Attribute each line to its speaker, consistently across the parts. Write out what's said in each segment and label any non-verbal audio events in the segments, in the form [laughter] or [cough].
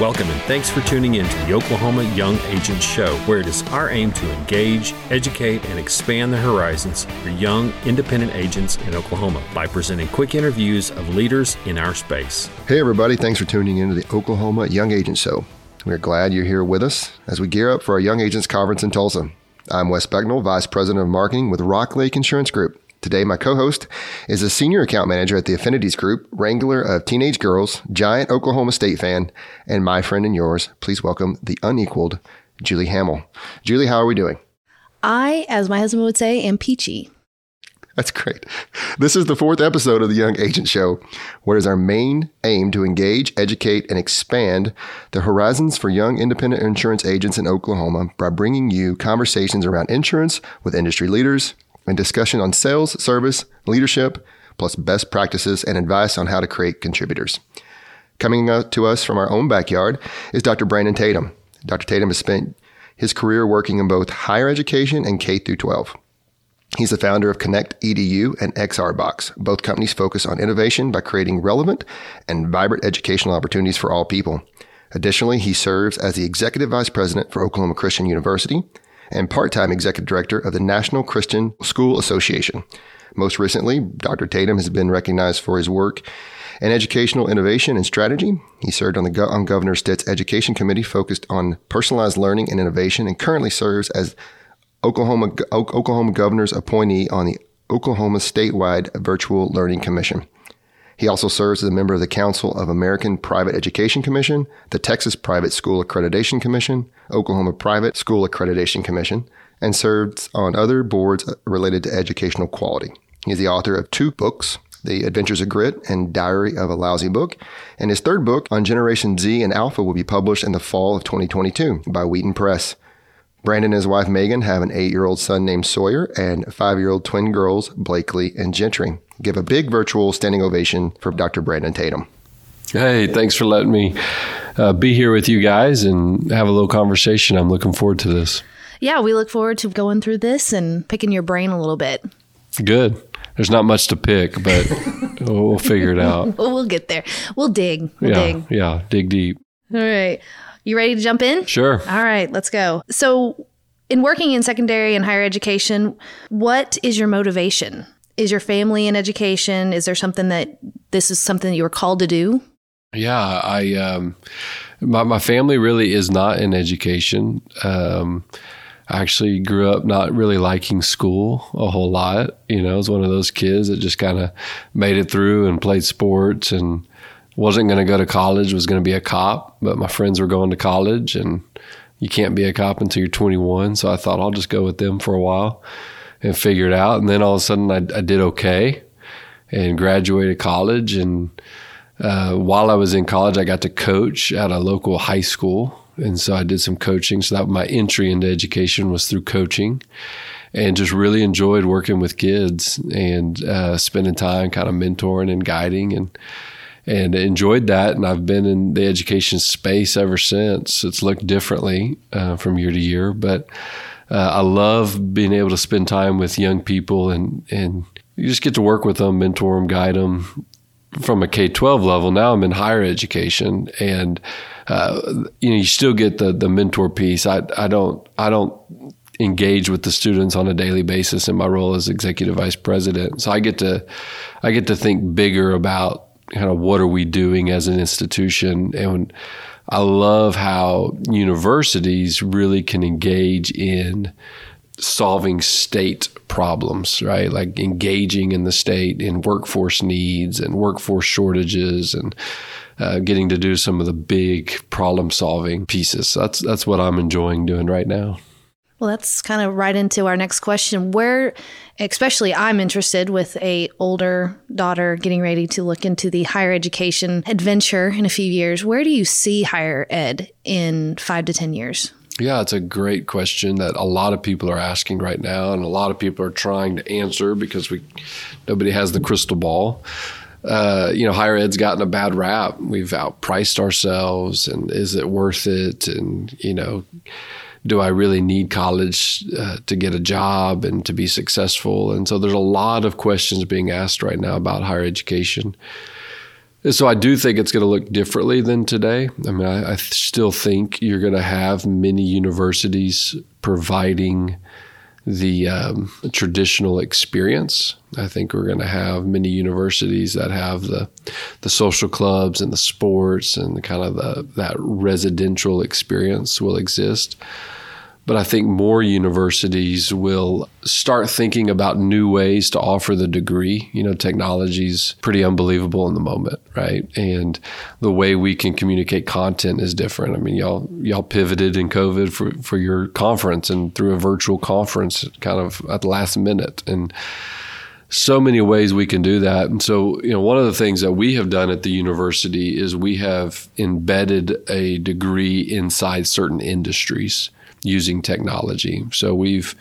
Speaker 1: Welcome and thanks for tuning in to the Oklahoma Young Agents Show, where it is our aim to engage, educate, and expand the horizons for young independent agents in Oklahoma by presenting quick interviews of leaders in our space.
Speaker 2: Hey, everybody, thanks for tuning in to the Oklahoma Young Agents Show. We're glad you're here with us as we gear up for our Young Agents Conference in Tulsa. I'm Wes Becknell, Vice President of Marketing with Rock Lake Insurance Group. Today, my co host is a senior account manager at the Affinities Group, wrangler of teenage girls, giant Oklahoma State fan, and my friend and yours. Please welcome the unequaled Julie Hamill. Julie, how are we doing?
Speaker 3: I, as my husband would say, am peachy.
Speaker 2: That's great. This is the fourth episode of the Young Agent Show, where it is our main aim to engage, educate, and expand the horizons for young independent insurance agents in Oklahoma by bringing you conversations around insurance with industry leaders, and discussion on sales, service, leadership, plus best practices and advice on how to create contributors. Coming to us from our own backyard is Dr. Brandon Tatum. Dr. Tatum has spent his career working in both higher education and K through 12. He's the founder of Connect EDU and XRBox. Both companies focus on innovation by creating relevant and vibrant educational opportunities for all people. Additionally, he serves as the executive vice president for Oklahoma Christian University and part time executive director of the National Christian School Association. Most recently, Dr. Tatum has been recognized for his work in educational innovation and strategy. He served on the on Governor Stitt's Education Committee focused on personalized learning and innovation and currently serves as Oklahoma, Oklahoma Governor's appointee on the Oklahoma Statewide Virtual Learning Commission. He also serves as a member of the Council of American Private Education Commission, the Texas Private School Accreditation Commission, Oklahoma Private School Accreditation Commission, and serves on other boards related to educational quality. He is the author of two books, The Adventures of Grit and Diary of a Lousy Book. And his third book on Generation Z and Alpha will be published in the fall of 2022 by Wheaton Press. Brandon and his wife Megan have an eight year old son named Sawyer and five year old twin girls, Blakely and Gentry. Give a big virtual standing ovation for Dr. Brandon Tatum.
Speaker 4: Hey, thanks for letting me uh, be here with you guys and have a little conversation. I'm looking forward to this.
Speaker 3: Yeah, we look forward to going through this and picking your brain a little bit.
Speaker 4: Good. There's not much to pick, but [laughs] we'll figure it out. [laughs]
Speaker 3: we'll get there. We'll dig. We'll
Speaker 4: yeah,
Speaker 3: dig.
Speaker 4: Yeah, dig deep.
Speaker 3: All right. You ready to jump in?
Speaker 4: Sure.
Speaker 3: All right, let's go. So, in working in secondary and higher education, what is your motivation? Is your family in education? Is there something that this is something that you were called to do?
Speaker 4: Yeah, I um, my my family really is not in education. Um, I actually grew up not really liking school a whole lot. You know, I was one of those kids that just kind of made it through and played sports and wasn't going to go to college, was going to be a cop, but my friends were going to college and you can't be a cop until you're 21. So I thought I'll just go with them for a while and figure it out. And then all of a sudden I, I did okay and graduated college. And uh, while I was in college, I got to coach at a local high school. And so I did some coaching. So that my entry into education was through coaching and just really enjoyed working with kids and uh, spending time kind of mentoring and guiding and and enjoyed that. And I've been in the education space ever since. It's looked differently uh, from year to year, but uh, I love being able to spend time with young people and and you just get to work with them, mentor them, guide them from a K twelve level. Now I'm in higher education, and uh, you know you still get the the mentor piece. I I don't I don't engage with the students on a daily basis in my role as executive vice president. So I get to I get to think bigger about kind of what are we doing as an institution and I love how universities really can engage in solving state problems, right? Like engaging in the state in workforce needs and workforce shortages and uh, getting to do some of the big problem solving pieces. That's that's what I'm enjoying doing right now.
Speaker 3: Well, that's kind of right into our next question. Where, especially, I'm interested with a older daughter getting ready to look into the higher education adventure in a few years. Where do you see higher ed in five to ten years?
Speaker 4: Yeah, it's a great question that a lot of people are asking right now, and a lot of people are trying to answer because we nobody has the crystal ball. Uh, you know, higher ed's gotten a bad rap. We've outpriced ourselves, and is it worth it? And you know do I really need college uh, to get a job and to be successful? And so there's a lot of questions being asked right now about higher education. So I do think it's going to look differently than today. I mean, I, I still think you're going to have many universities providing the um, traditional experience. I think we're going to have many universities that have the the social clubs and the sports and the kind of the, that residential experience will exist. But I think more universities will start thinking about new ways to offer the degree. You know, technology's pretty unbelievable in the moment, right? And the way we can communicate content is different. I mean, y'all y'all pivoted in COVID for, for your conference and through a virtual conference kind of at the last minute. And so many ways we can do that. And so, you know, one of the things that we have done at the university is we have embedded a degree inside certain industries using technology. So we've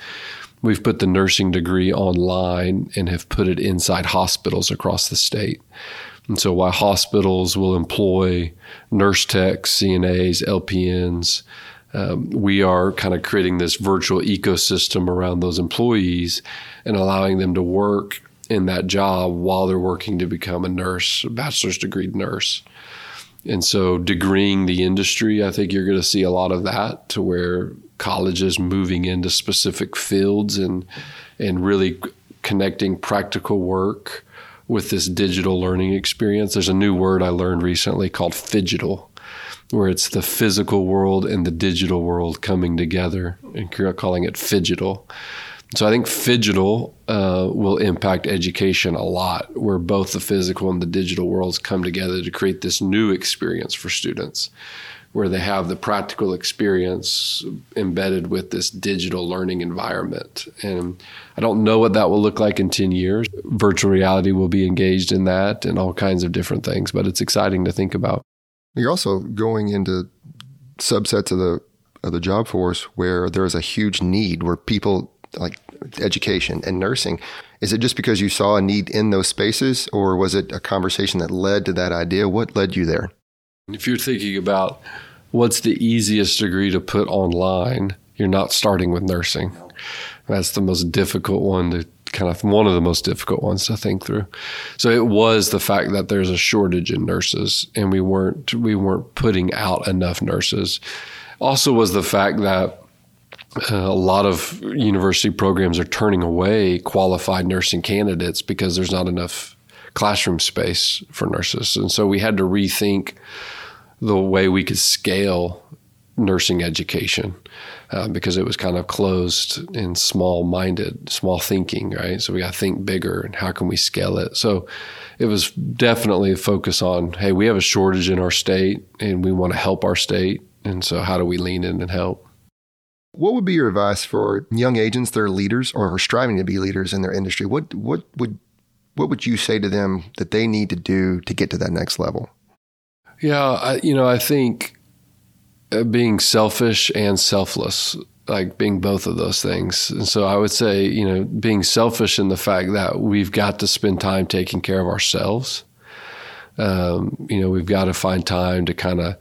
Speaker 4: we've put the nursing degree online and have put it inside hospitals across the state. And so while hospitals will employ nurse techs, CNAs, LPNs, um, we are kind of creating this virtual ecosystem around those employees and allowing them to work in that job while they're working to become a nurse, a bachelor's degree nurse. And so, degreeing the industry, I think you're going to see a lot of that to where colleges moving into specific fields and and really connecting practical work with this digital learning experience. There's a new word I learned recently called phygital, where it's the physical world and the digital world coming together, and calling it phygital. So I think phygital uh, will impact education a lot, where both the physical and the digital worlds come together to create this new experience for students where they have the practical experience embedded with this digital learning environment. And I don't know what that will look like in 10 years. Virtual reality will be engaged in that and all kinds of different things, but it's exciting to think about.
Speaker 2: You're also going into subsets of the of the job force where there is a huge need where people like education and nursing. Is it just because you saw a need in those spaces or was it a conversation that led to that idea? What led you there?
Speaker 4: If you're thinking about what's the easiest degree to put online, you're not starting with nursing. That's the most difficult one to kind of one of the most difficult ones to think through. So it was the fact that there's a shortage in nurses and we weren't we weren't putting out enough nurses. Also was the fact that uh, a lot of university programs are turning away qualified nursing candidates because there's not enough classroom space for nurses. And so we had to rethink the way we could scale nursing education uh, because it was kind of closed and small minded, small thinking, right? So we got to think bigger and how can we scale it? So it was definitely a focus on hey, we have a shortage in our state and we want to help our state. And so how do we lean in and help?
Speaker 2: What would be your advice for young agents that are leaders or are striving to be leaders in their industry? What what would what would you say to them that they need to do to get to that next level?
Speaker 4: Yeah, I, you know, I think uh, being selfish and selfless, like being both of those things. And so I would say, you know, being selfish in the fact that we've got to spend time taking care of ourselves. Um, you know, we've got to find time to kind of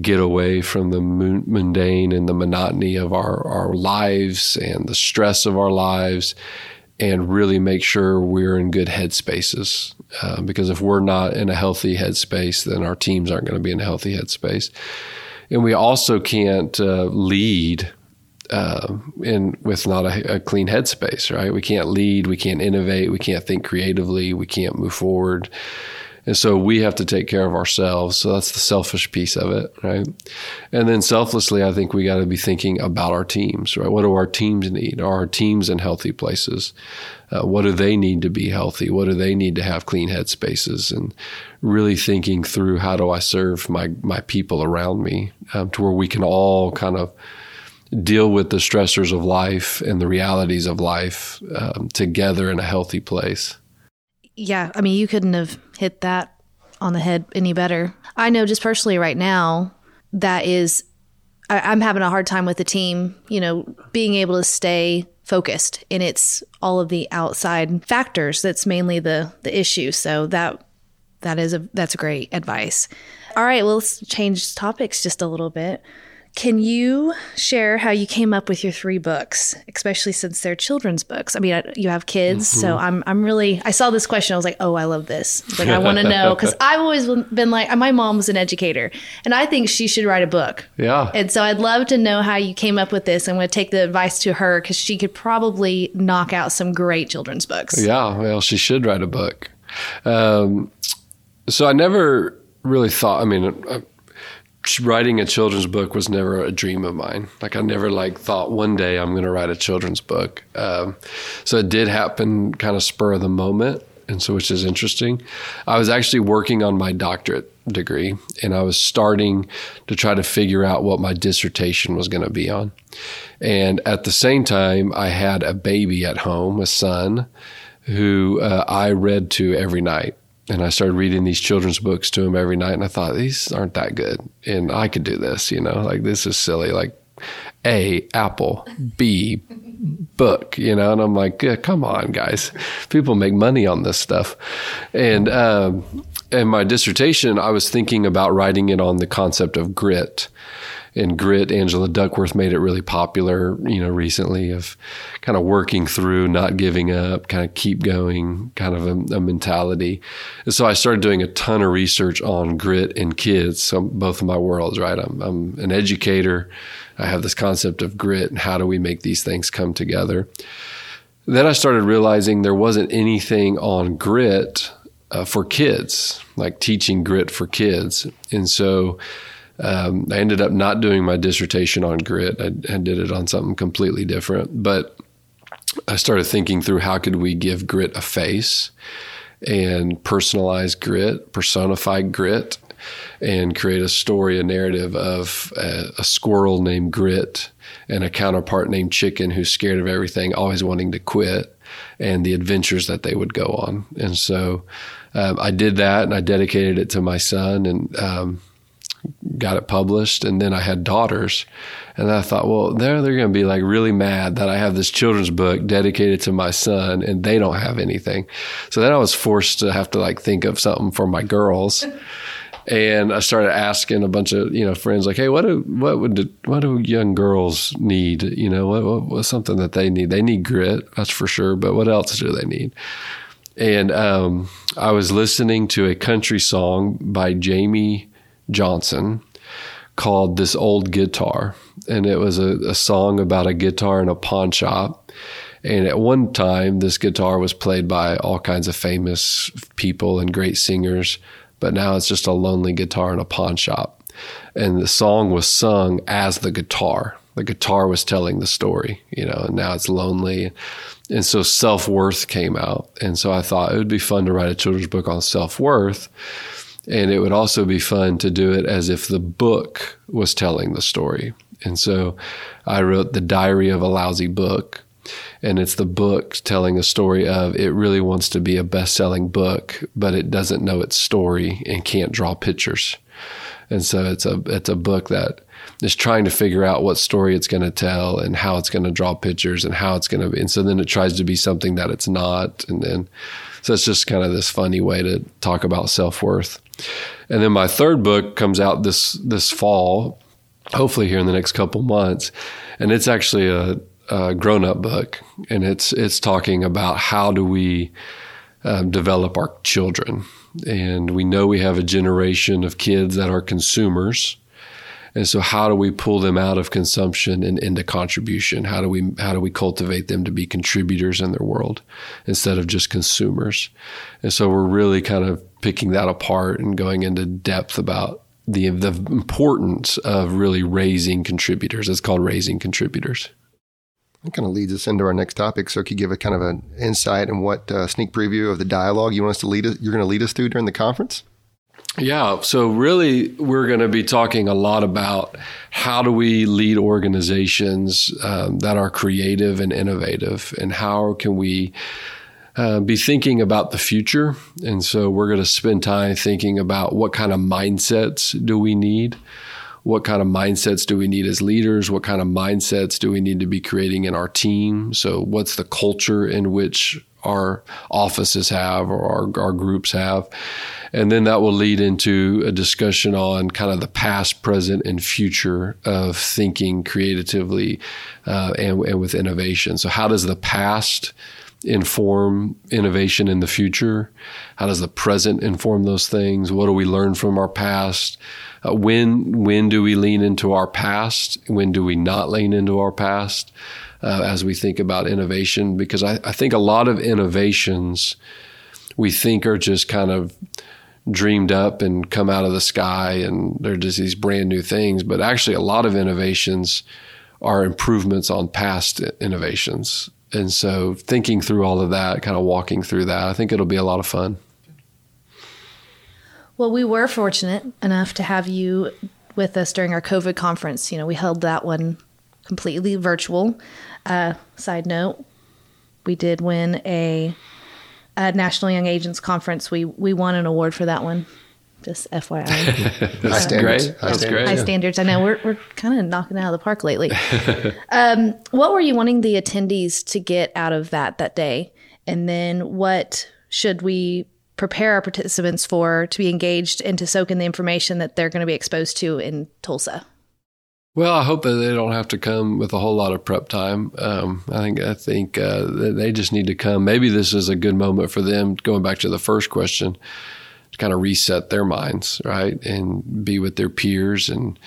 Speaker 4: get away from the mundane and the monotony of our, our lives and the stress of our lives and really make sure we're in good headspaces. Uh, because if we're not in a healthy headspace, then our teams aren't going to be in a healthy headspace. And we also can't uh, lead uh, in with not a, a, clean headspace, right? We can't lead, we can't innovate, we can't think creatively, we can't move forward. And so we have to take care of ourselves. So that's the selfish piece of it, right? And then selflessly, I think we got to be thinking about our teams, right? What do our teams need? Are our teams in healthy places? Uh, what do they need to be healthy? What do they need to have clean headspaces? And really thinking through how do I serve my my people around me um, to where we can all kind of deal with the stressors of life and the realities of life um, together in a healthy place
Speaker 3: yeah, I mean, you couldn't have hit that on the head any better. I know just personally right now, that is, I, am having a hard time with the team, you know, being able to stay focused and it's all of the outside factors that's mainly the the issue. So that that is a that's great advice. All right well let's change topics just a little bit Can you share how you came up with your three books, especially since they're children's books? I mean, I- you have kids, so I'm I'm really. I saw this question, I was like, oh, I love this. Like, I want to [laughs] know because I've always been like, my mom was an educator, and I think she should write a book.
Speaker 4: Yeah.
Speaker 3: And so I'd love to know how you came up with this. I'm going to take the advice to her because she could probably knock out some great children's books.
Speaker 4: Yeah, well, she should write a book. Um, so I never really thought. I mean, uh, writing a children's book was never a dream of mine. Like I never like thought one day I'm going to write a children's book. Um, so it did happen, kind of spur of the moment, and so which is interesting. I was actually working on my doctorate degree, and I was starting to try to figure out what my dissertation was going to be on. And at the same time, I had a baby at home, a son, who uh, I read to every night. And I started reading these children's books to him every night. And I thought, these aren't that good. And I could do this, you know, like this is silly. Like A, apple, B, book, you know? And I'm like, yeah, come on, guys. People make money on this stuff. And, um, and my dissertation, I was thinking about writing it on the concept of grit and grit angela duckworth made it really popular you know recently of kind of working through not giving up kind of keep going kind of a, a, mentality. And so i started doing a ton of research on grit and kids so both of my worlds right? I'm, I'm an educator. I have this concept of grit and how do we make these things come together. Then i started realizing there wasn't anything on grit uh, for kids like teaching grit for kids. And so um, I ended up not doing my dissertation on grit. I, I, did it on something completely different. But I started thinking through how could we give grit a face and personalize grit, personify grit, and create a story, a narrative of a, a squirrel named Grit and a counterpart named Chicken who's scared of everything, always wanting to quit, and the adventures that they would go on. And so um, I did that, and I dedicated it to my son, and um, got it published and then I had daughters and I thought well they're they're going to be like really mad that I have this children's book dedicated to my son and they don't have anything. So then I was forced to have to like think of something for my girls. And I started asking a bunch of you know friends like hey what do what would what do young girls need? You know what, what what's something that they need? They need grit that's for sure but what else do they need? And um, I was listening to a country song by Jamey Johnson called This Old Guitar. And it was a, a, song about a guitar in a pawn shop. And at one time, this guitar was played by all kinds of famous people and great singers, but now it's just a lonely guitar in a pawn shop. And the song was sung as the guitar. The guitar was telling the story, you know, and now it's lonely. And so self worth came out. And so I thought it would be fun to write a children's book on self worth. And it would also be fun to do it as if the book was telling the story. And so I wrote The Diary of a Lousy Book. And it's the book telling a story of it really wants to be a best selling book, but it doesn't know its story and can't draw pictures. And so it's a it's a book that is trying to figure out what story it's going to tell and how it's going to draw pictures and how it's going to be. And so then it tries to be something that it's not. And then so it's just kind of this funny way to talk about self worth. And then my third book comes out this this fall, hopefully here in the next couple months, and it's actually a, a grown up book, and it's it's talking about how do we um, develop our children, and we know we have a generation of kids that are consumers. And so how do we pull them out of consumption and into contribution? How do we how do we cultivate them to be contributors in their world instead of just consumers? And so we're really kind of picking that apart and going into depth about the the importance of really raising contributors. It's called raising contributors.
Speaker 2: That kind of leads us into our next topic. So, could you give a kind of an insight and what uh, sneak preview of the dialogue you want us to lead? Us, you're going to lead us through during the conference.
Speaker 4: Yeah. So, really, we're going to be talking a lot about how do we lead organizations um, that are creative and innovative, and how can we uh, be thinking about the future. And so, we're going to spend time thinking about what kind of mindsets do we need. What kind of mindsets do we need as leaders? What kind of mindsets do we need to be creating in our team? So, what's the culture in which our offices have or our, our groups have. And then that will lead into a discussion on kind of the past, present, and future of thinking creatively uh, and, and with innovation. So, how does the past inform innovation in the future? How does the present inform those things? What do we learn from our past? Uh, when when do we lean into our past? When do we not lean into our past? Uh, as we think about innovation, because I, I think a lot of innovations we think are just kind of dreamed up and come out of the sky and they're just these brand new things. But actually, a lot of innovations are improvements on past innovations. And so, thinking through all of that, kind of walking through that, I think it'll be a lot of fun.
Speaker 3: Well, we were fortunate enough to have you with us during our COVID conference. You know, we held that one completely virtual. Uh, side note, we did win a at National Young Agents Conference. We we won an award for that one. Just FYI. [laughs]
Speaker 2: High standards. High,
Speaker 4: That's
Speaker 2: standards.
Speaker 4: great.
Speaker 3: High standards. I know we're we're kind of knocking it out of the park lately. [laughs] um, what were you wanting the attendees to get out of that that day, and then what should we prepare our participants for to be engaged and to soak in the information that they're going to be exposed to in Tulsa?
Speaker 4: Well, I hope that they don't have to come with a whole lot of prep time. Um, I think I think uh, they just need to come. Maybe this is a good moment for them. Going back to the first question, to kind of reset their minds, right, and be with their peers and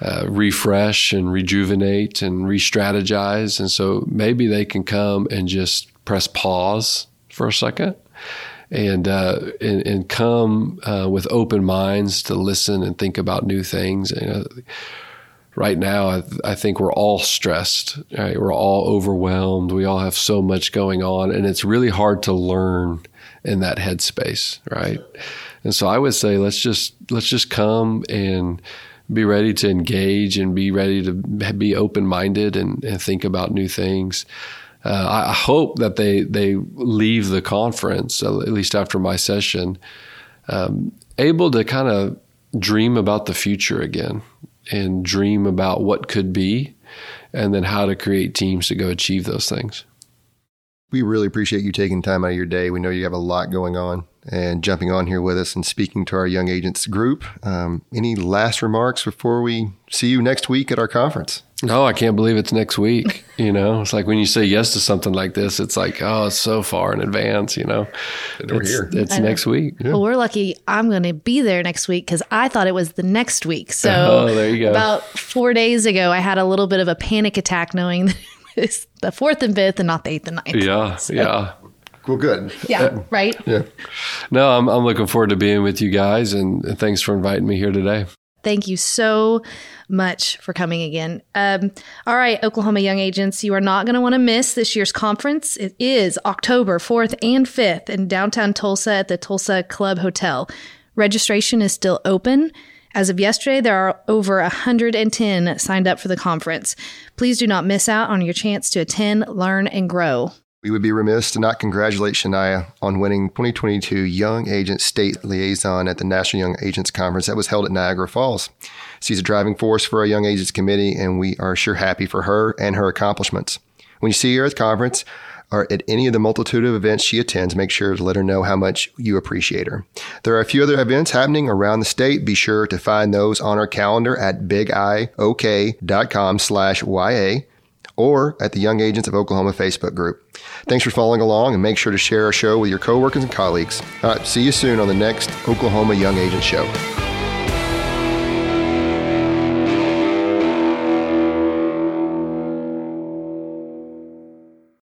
Speaker 4: uh, refresh and rejuvenate and re-strategize. And so maybe they can come and just press pause for a second. And, uh, and, and come uh, with open minds to listen and think about new things. You know, right now, I, I, think we're all stressed. Right? We're all overwhelmed. We all have so much going on, and it's really hard to learn in that headspace, right? And so I would say let's just let's just come and be ready to engage and be ready to be open minded and, and, think about new things. Uh, I hope that they they leave the conference at least after my session um, able to kind of dream about the future again and dream about what could be and then how to create teams to go achieve those things.
Speaker 2: We really appreciate you taking time out of your day. We know you have a lot going on and jumping on here with us and speaking to our young agents group. Um, any last remarks before we see you next week at our conference?
Speaker 4: No, I can't believe it's next week. You know, [laughs] it's like when you say yes to something like this, it's like, oh, it's so far in advance, you know.
Speaker 2: we're
Speaker 4: it's,
Speaker 2: here.
Speaker 4: It's next week.
Speaker 3: Yeah. Well, we're lucky I'm going to be there next week because I thought it was the next week. So [laughs]
Speaker 4: oh, there you go.
Speaker 3: about four days ago, I had a little bit of a panic attack knowing [laughs] that it's the fourth and fifth and not the eighth and ninth.
Speaker 4: Yeah, so, yeah.
Speaker 2: Well, good.
Speaker 3: Yeah, right?
Speaker 2: Yeah.
Speaker 4: No, I'm, I'm looking forward to being with you guys and thanks for inviting me here today.
Speaker 3: Thank you so much for coming again. Um, all right, Oklahoma Young Agents, you are not going to want to miss this year's conference. It is October 4th and 5th in downtown Tulsa at the Tulsa Club Hotel. Registration is still open. As of yesterday, there are over 110 signed up for the conference. Please do not miss out on your chance to attend, learn, and grow.
Speaker 2: We would be remiss to not congratulate Shania on winning 2022 Young Agent State Liaison at the National Young Agents Conference that was held at Niagara Falls. She's a driving force for our Young Agents Committee, and we are sure happy for her and her accomplishments. When you see her at the conference, or at any of the multitude of events she attends, make sure to let her know how much you appreciate her. There are a few other events happening around the state. Be sure to find those on our calendar at bigiok.com slash YA or at the Young Agents of Oklahoma Facebook group. Thanks for following along and make sure to share our show with your coworkers and colleagues. All right, see you soon on the next Oklahoma Young Agent Show.